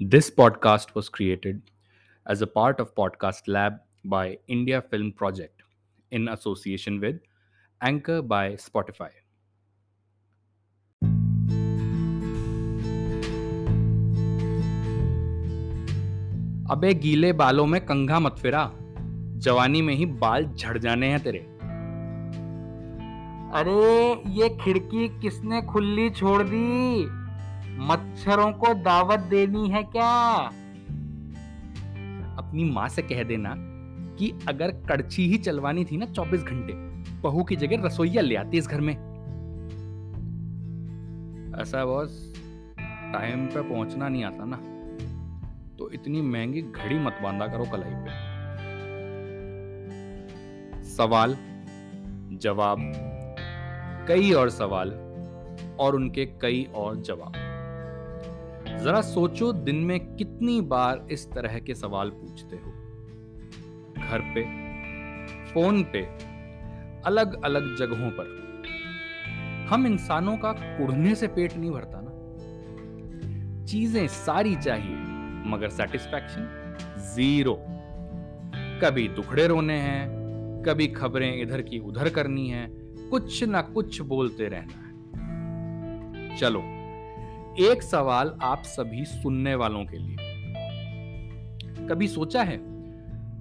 This podcast was created as a part of Podcast Lab by India Film Project in association with Anchor by Spotify. अबे गीले बालों में कंघा मत फिरा जवानी में ही बाल झड़ जाने हैं तेरे अरे ये खिड़की किसने खुली छोड़ दी मच्छरों को दावत देनी है क्या? अपनी माँ से कह देना कि अगर कड़छी ही चलवानी थी ना 24 घंटे, बहू की जगह रसोईया ले आती इस घर में। ऐसा बॉस, टाइम पे पहुँचना नहीं आता ना। तो इतनी महँगी घड़ी मत बांधा करो कलाई पे। सवाल, जवाब, कई और सवाल और उनके कई और जवाब। जरा सोचो दिन में कितनी बार इस तरह के सवाल पूछते हो। घर पे, फ़ोन पे अलग अलग जगहों पर। हम इंसानों का कुड़ने से पेट नहीं भरता ना। चीज़ें सारी चाहिए, मगर सेटिस्फैक्शन ज़ीरो कभी दुखड़े रोने हैं, कभी खबरें इधर की उधर करनी है, कुछ ना कुछ बोलते रहना है। चलो एक सवाल आप सभी सुनने वालों के लिए। कभी सोचा है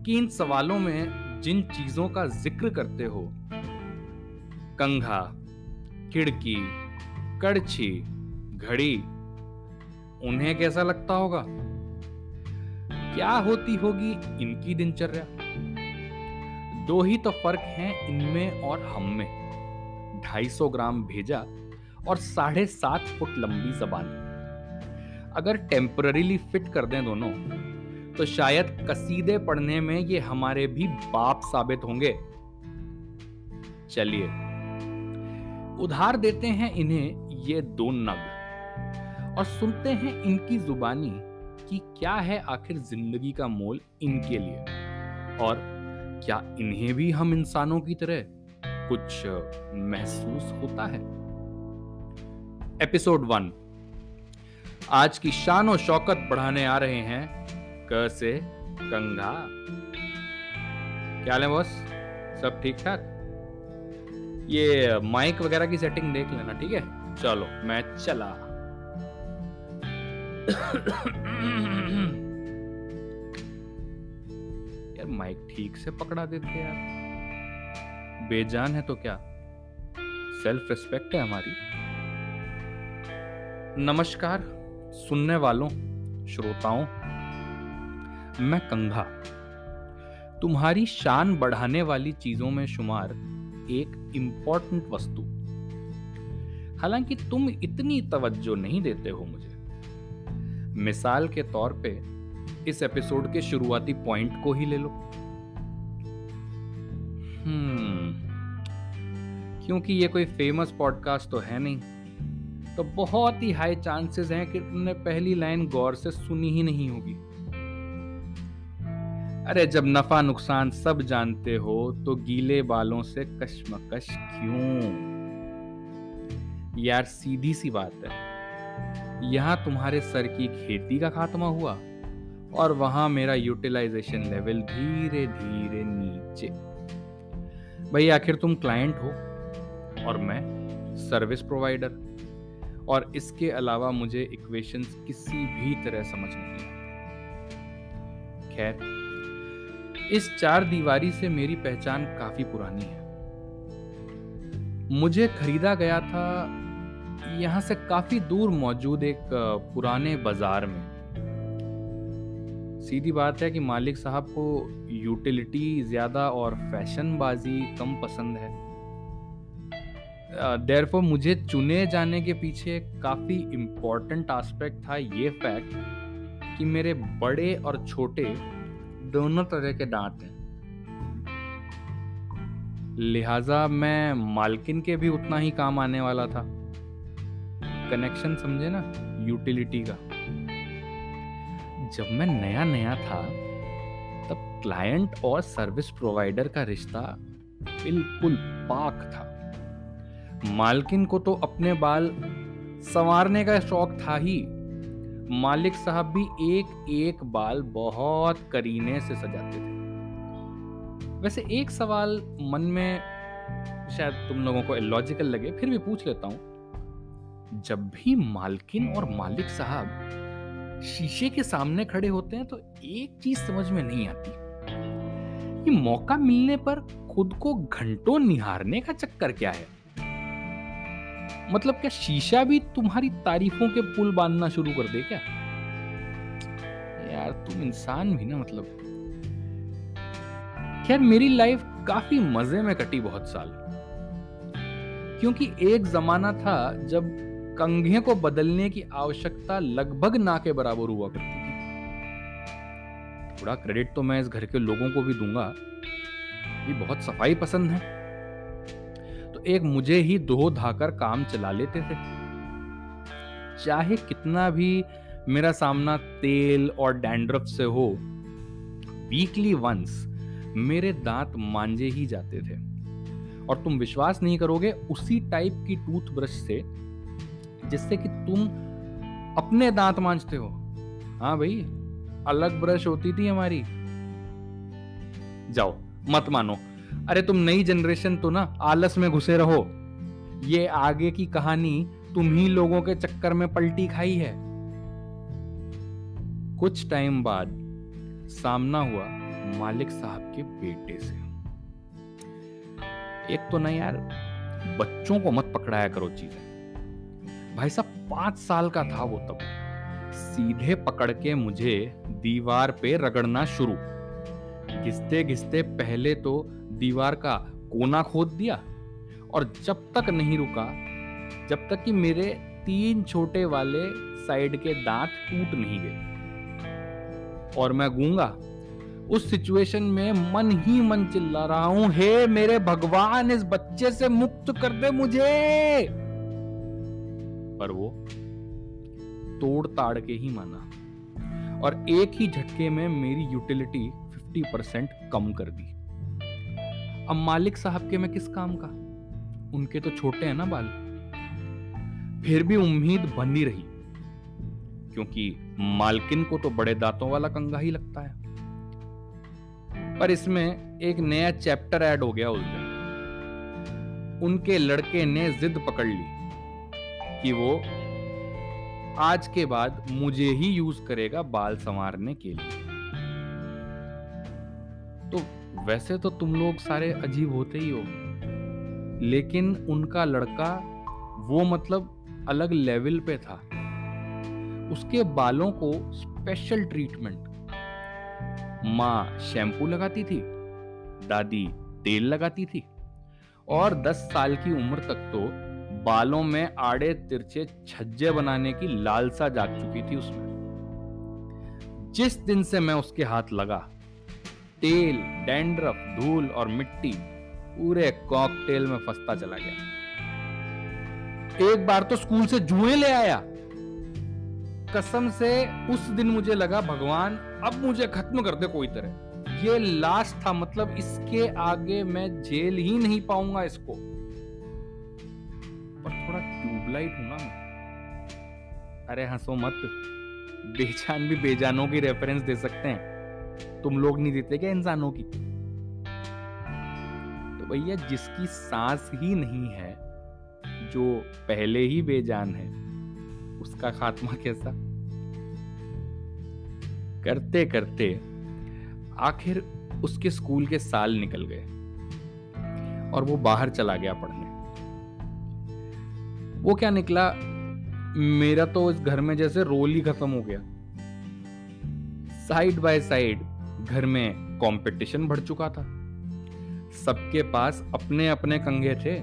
कि इन सवालों में जिन चीज़ों का ज़िक्र करते हो, कंघा, खिड़की, कड़छी, घड़ी, उन्हें कैसा लगता होगा? क्या होती होगी इनकी दिनचर्या? दो ही तो फ़र्क है इनमें और हम में। 250 ग्राम भेजा और साढ़े सात फुट लंबी जबान। अगर टेम्पररीली फिट कर दें दोनों तो शायद कसीदे पढ़ने में ये हमारे भी बाप साबित होंगे। चलिए, उधार देते हैं इन्हें ये दो नग और सुनते हैं इनकी जुबानी कि क्या है आखिर ज़िंदगी का मोल इनके लिए और क्या इन्हें भी हम इंसानों की तरह कुछ महसूस होता है? Episode one. आज की शान और शौकत बढ़ाने आ रहे हैं क से कंघा। क्या है बॉस? सब ठीक ठाक ये माइक वगैरह की सेटिंग देख लेना, ठीक है? चलो, मैं चला। यार, माइक ठीक से पकड़ा देते यार। बेजान है तो क्या? सेल्फ रिस्पेक्ट है हमारी। नमस्कार सुनने वालों, श्रोताओं, मैं कंघा। तुम्हारी शान बढ़ाने वाली चीज़ों में शुमार एक इंपॉर्टेंट वस्तु। हालाँकि तुम इतनी तवज्जो नहीं देते हो मुझे। मिसाल के तौर पे इस एपिसोड के शुरुआती पॉइंट को ही ले लो। हम्म क्योंकि ये कोई फ़ेमस पॉडकास्ट तो है नहीं। तो बहुत ही हाई चांसेस हैं कि तुमने पहली लाइन गौर से सुनी ही नहीं होगी। अरे जब नफा नुकसान सब जानते हो तो गीले बालों से कश्मकश क्यों? यार सीधी सी बात है। यहाँ तुम्हारे सर की खेती का खात्मा हुआ और वहाँ मेरा यूटिलाइजेशन लेवल धीरे धीरे नीचे। भाई आखिर तुम क्लाइंट हो और मैं सर्विस प्रोवाइडर और इसके अलावा मुझे इक्वेशंस किसी भी तरह समझ नहीं आते। खैर, इस चार दीवारी से मेरी पहचान काफ़ी पुरानी है। मुझे खरीदा गया था यहाँ से काफ़ी दूर मौजूद एक पुराने बाज़ार में। सीधी बात है कि मालिक साहब को यूटिलिटी ज़्यादा और फैशनबाजी कम पसंद है। देयरफॉर मुझे चुने जाने के पीछे काफ़ी इम्पोर्टेंट एस्पेक्ट था ये फैक्ट कि मेरे बड़े और छोटे दोनों तरह के दांत हैं। लिहाजा मैं मालकिन के भी उतना ही काम आने वाला था। कनेक्शन समझे ना? यूटिलिटी का। जब मैं नया नया था, तब क्लाइंट और सर्विस प्रोवाइडर का रिश्ता बिल्कुल पाक था। मालकिन को तो अपने बाल संवारने का शौक था ही। मालिक साहब भी एक एक बाल बहुत करीने से सजाते थे। वैसे एक सवाल मन में शायद तुम लोगों को लॉजिकल लगे, फिर भी पूछ लेता हूँ। जब भी मालकिन और मालिक साहब शीशे के सामने खड़े होते हैं तो एक चीज़ समझ में नहीं आती। कि मौका मिलने पर खुद को घंटों निहारने का चक्कर क्या है? मतलब क्या शीशा भी तुम्हारी तारीफों के पुल बांधना शुरू कर दे क्या? यार, तुम इंसान भी ना मतलब। खैर, मेरी लाइफ काफ़ी मज़े में कटी बहुत साल। क्योंकि एक जमाना था जब कंघे को बदलने की आवश्यकता लगभग ना के बराबर हुआ करती थी। थोड़ा क्रेडिट तो मैं इस घर के लोगों को भी दूँगा। ये बहुत सफ़ाई पसंद है। तो एक मुझे ही दो धाकर काम चला लेते थे। चाहे कितना भी मेरा सामना तेल और डैंड्रफ से हो वीकली वंस मेरे दांत मांजे ही जाते थे। और तुम विश्वास नहीं करोगे, उसी टाइप की टूथब्रश से, जिससे कि तुम अपने दांत मांजते हो। हाँ भाई, अलग ब्रश होती थी हमारी। जाओ, मत मानो। अरे तुम नई जनरेशन तो ना आलस में घुसे रहो। ये आगे की कहानी तुम ही लोगों के चक्कर में पलटी खाई है। कुछ टाइम बाद सामना हुआ मालिक साहब के बेटे से। एक तो ना यार, बच्चों को मत पकड़ाया करो चीज़ें। भाई साहब, पाँच साल का था वो तब। सीधे पकड़ के मुझे दीवार पे रगड़ना शुरू। घिसते घिसते पहले तो दीवार का कोना खोद दिया और जब तक नहीं रुका, जब तक कि मेरे तीन छोटे वाले साइड के दांत टूट नहीं गए। और मैं गूँगा, उस सिचुएशन में मन ही मन चिल्ला रहा हूँ, हे मेरे भगवान, इस बच्चे से मुक्त कर दे मुझे! पर वो तोड़ ताड़ के ही माना। और एक ही झटके में मेरी यूटिलिटी 50 परसेंट कम कर दी। अब मालिक साहब के मैं किस काम का? उनके तो छोटे हैं ना बाल। फिर भी उम्मीद बनी रही। क्योंकि मालकिन को तो बड़े दांतों वाला कंगा ही लगता है। पर इसमें एक नया चैप्टर ऐड हो गया उस दिन। उनके लड़के ने जिद पकड़ ली कि वो आज के बाद मुझे ही यूज़ करेगा बाल संवारने के लिए। तो वैसे तो तुम लोग सारे अजीब होते ही हो। लेकिन उनका लड़का वो मतलब अलग लेवल पे था। उसके बालों को स्पेशल ट्रीटमेंट माँ शैम्पू लगाती थी, दादी तेल लगाती थी और 10 साल की उम्र तक तो बालों में आड़े तिरछे छज्जे बनाने की लालसा जाग चुकी थी उसमें। जिस दिन से मैं उसके हाथ लगा तेल, डैंड्रफ, धूल और मिट्टी पूरे कॉकटेल में फंसता चला गया। एक बार तो स्कूल से जुए ले आया। कसम से उस दिन मुझे लगा, भगवान, अब मुझे खत्म कर दे कोई तरह। ये लास्ट था मतलब इसके आगे मैं जेल ही नहीं पाऊँगा इसको। पर थोड़ा ट्यूबलाइट हूँ ना। मैं अरे हंसो मत। बेजान भी बेजानों की रेफरेंस दे सकते हैं। तुम लोग नहीं देते क्या इंसानों की? तो भैया, जिसकी सांस ही नहीं है, जो पहले ही बेजान है, उसका खात्मा कैसा? करते करते, आखिर उसके स्कूल के साल निकल गए और वो बाहर चला गया पढ़ने। वो क्या निकला? मेरा तो इस घर में जैसे रोल ही खत्म हो गया। साइड बाय साइड घर में कंपटीशन बढ़ चुका था। सबके पास अपने अपने कंगे थे,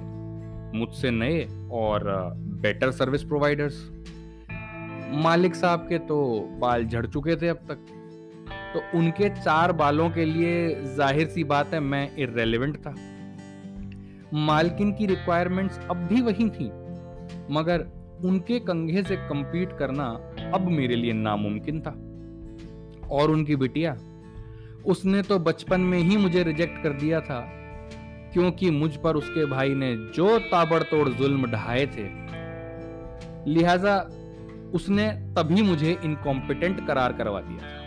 मुझसे नए और बेटर सर्विस प्रोवाइडर्स मालिक साहब के तो बाल झड़ चुके थे अब तक। तो उनके चार बालों के लिए ज़ाहिर सी बात है मैं इरेलीवेंट था। मालकिन की रिक्वायरमेंट्स अब भी वही थी, मगर उनके कंघे से compete करना अब मेरे लिए नामुमकिन था। और उनकी बिटिया। उसने तो बचपन में ही मुझे रिजेक्ट कर दिया था, क्योंकि मुझ पर उसके भाई ने जो ताबड़तोड़ जुल्म ढाए थे, लिहाजा उसने तभी मुझे इनकॉम्पिटेंट करार करवा दिया था।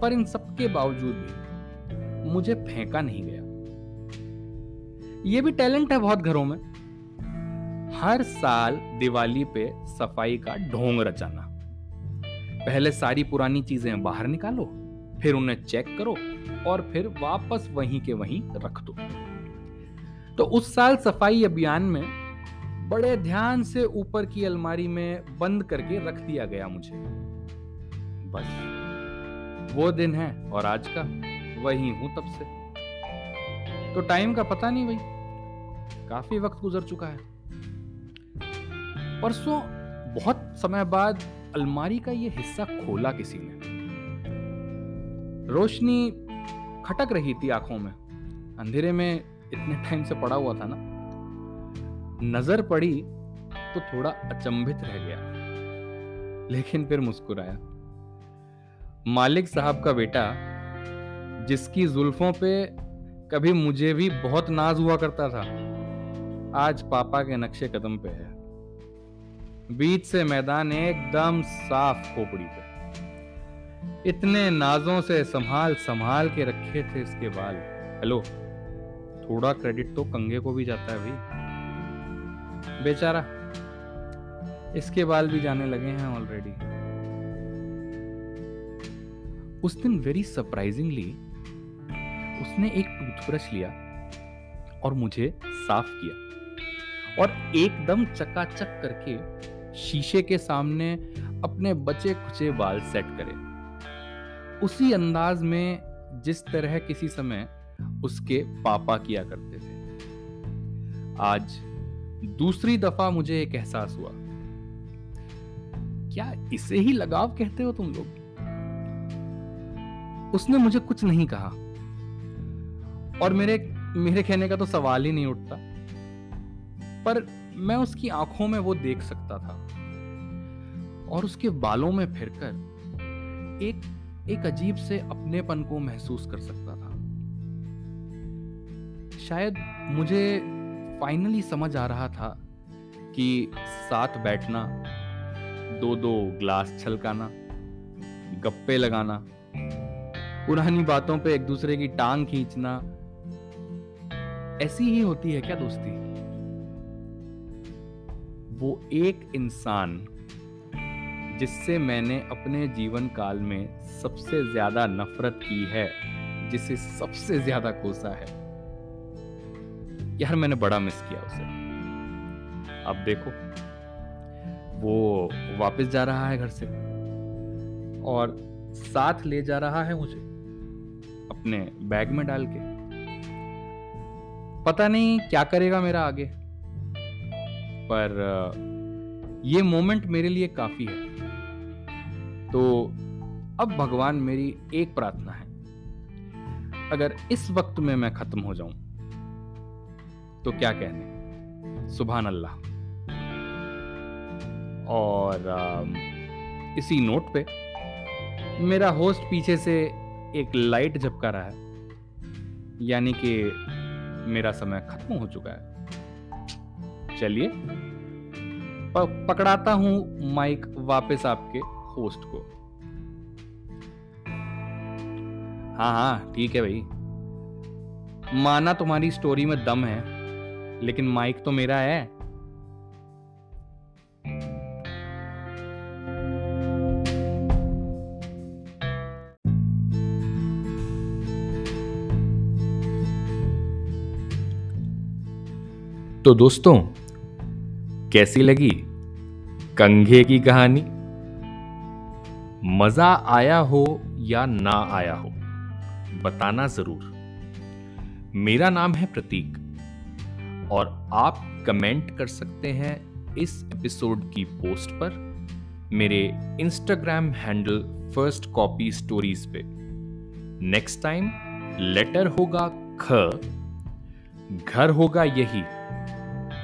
पर इन सब के बावजूद भी मुझे फेंका नहीं गया। ये भी टैलेंट है बहुत घरों में। हर साल दिवाली पे सफ़ाई का ढोंग रचाना। पहले सारी पुरानी चीज़ें बाहर निकालो, फिर उन्हें चेक करो और फिर वापस वहीं के वहीं रख दो। तो उस साल सफ़ाई अभियान में बड़े ध्यान से ऊपर की अलमारी में बंद करके रख दिया गया मुझे। बस, वो दिन है और आज का, वही हूँ तब से। तो टाइम का पता नहीं भाई, काफ़ी वक्त गुजर चुका है। परसों, बहुत समय बाद अलमारी का ये हिस्सा खोला किसी ने। रोशनी खटक रही थी आँखों में। अंधेरे में इतने टाइम से पड़ा हुआ था ना। नज़र पड़ी तो थोड़ा अचंभित रह गया। लेकिन फिर मुस्कुराया। मालिक साहब का बेटा, जिसकी जुल्फों पे कभी मुझे भी बहुत नाज हुआ करता था, आज पापा के नक्शे कदम पे है। बीच से मैदान एकदम साफ़ खोपड़ी पे। इतने नाजों से संभाल संभाल के रखे थे इसके बाल। हेलो, थोड़ा क्रेडिट तो कंगे को भी जाता है भाई। बेचारा, इसके बाल भी जाने लगे हैं ऑलरेडी उस दिन वेरी सरप्राइजिंगली उसने एक टूथब्रश लिया और मुझे साफ़ किया और एकदम चकाचक करके शीशे के सामने अपने बचे खुचे बाल सेट करे। उसी अंदाज में जिस तरह किसी समय उसके पापा किया करते थे। आज दूसरी दफ़ा मुझे एक एहसास हुआ। क्या इसे ही लगाव कहते हो तुम लोग? उसने मुझे कुछ नहीं कहा। और मेरे मेरे कहने का तो सवाल ही नहीं उठता। पर मैं उसकी आँखों में वो देख सकता था। और उसके बालों में फिरकर एक एक अजीब से अपनेपन को महसूस कर सकता था। शायद मुझे फाइनली समझ आ रहा था कि साथ बैठना दो दो ग्लास छलकाना, गप्पे लगाना, पुरानी बातों पे एक दूसरे की टांग खींचना, ऐसी ही होती है क्या दोस्ती? वो एक इंसान जिससे मैंने अपने जीवन काल में सबसे ज़्यादा नफरत की है, जिसे सबसे ज़्यादा कोसा है। यार, मैंने बड़ा मिस किया उसे। अब देखो, वो वापस जा रहा है घर से और साथ ले जा रहा है मुझे अपने बैग में डाल के। पता नहीं क्या करेगा मेरा आगे। पर ये मोमेंट मेरे लिए काफ़ी है। तो अब भगवान मेरी एक प्रार्थना है। अगर इस वक्त में मैं खत्म हो जाऊँ तो क्या कहने? सुबह अल्लाह और इसी नोट पे मेरा होस्ट पीछे से एक लाइट झपका रहा है। यानी कि मेरा समय खत्म हो चुका है। चलिए। पकड़ाता हूँ माइक वापस आपके होस्ट को। हाँ हाँ ठीक है भाई। माना तुम्हारी स्टोरी में दम है, लेकिन माइक तो मेरा है। तो दोस्तों कैसी लगी? कंघे की कहानी। मज़ा आया हो या ना आया हो, बताना ज़रूर। मेरा नाम है प्रतीक, और आप कमेंट कर सकते हैं इस एपिसोड की पोस्ट पर मेरे Instagram handle first copy stories पे। नेक्स्ट टाइम, लेटर होगा ख, घर होगा यही,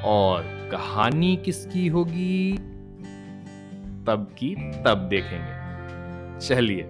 और कहानी किसकी होगी? तब की तब देखेंगे। चलिए।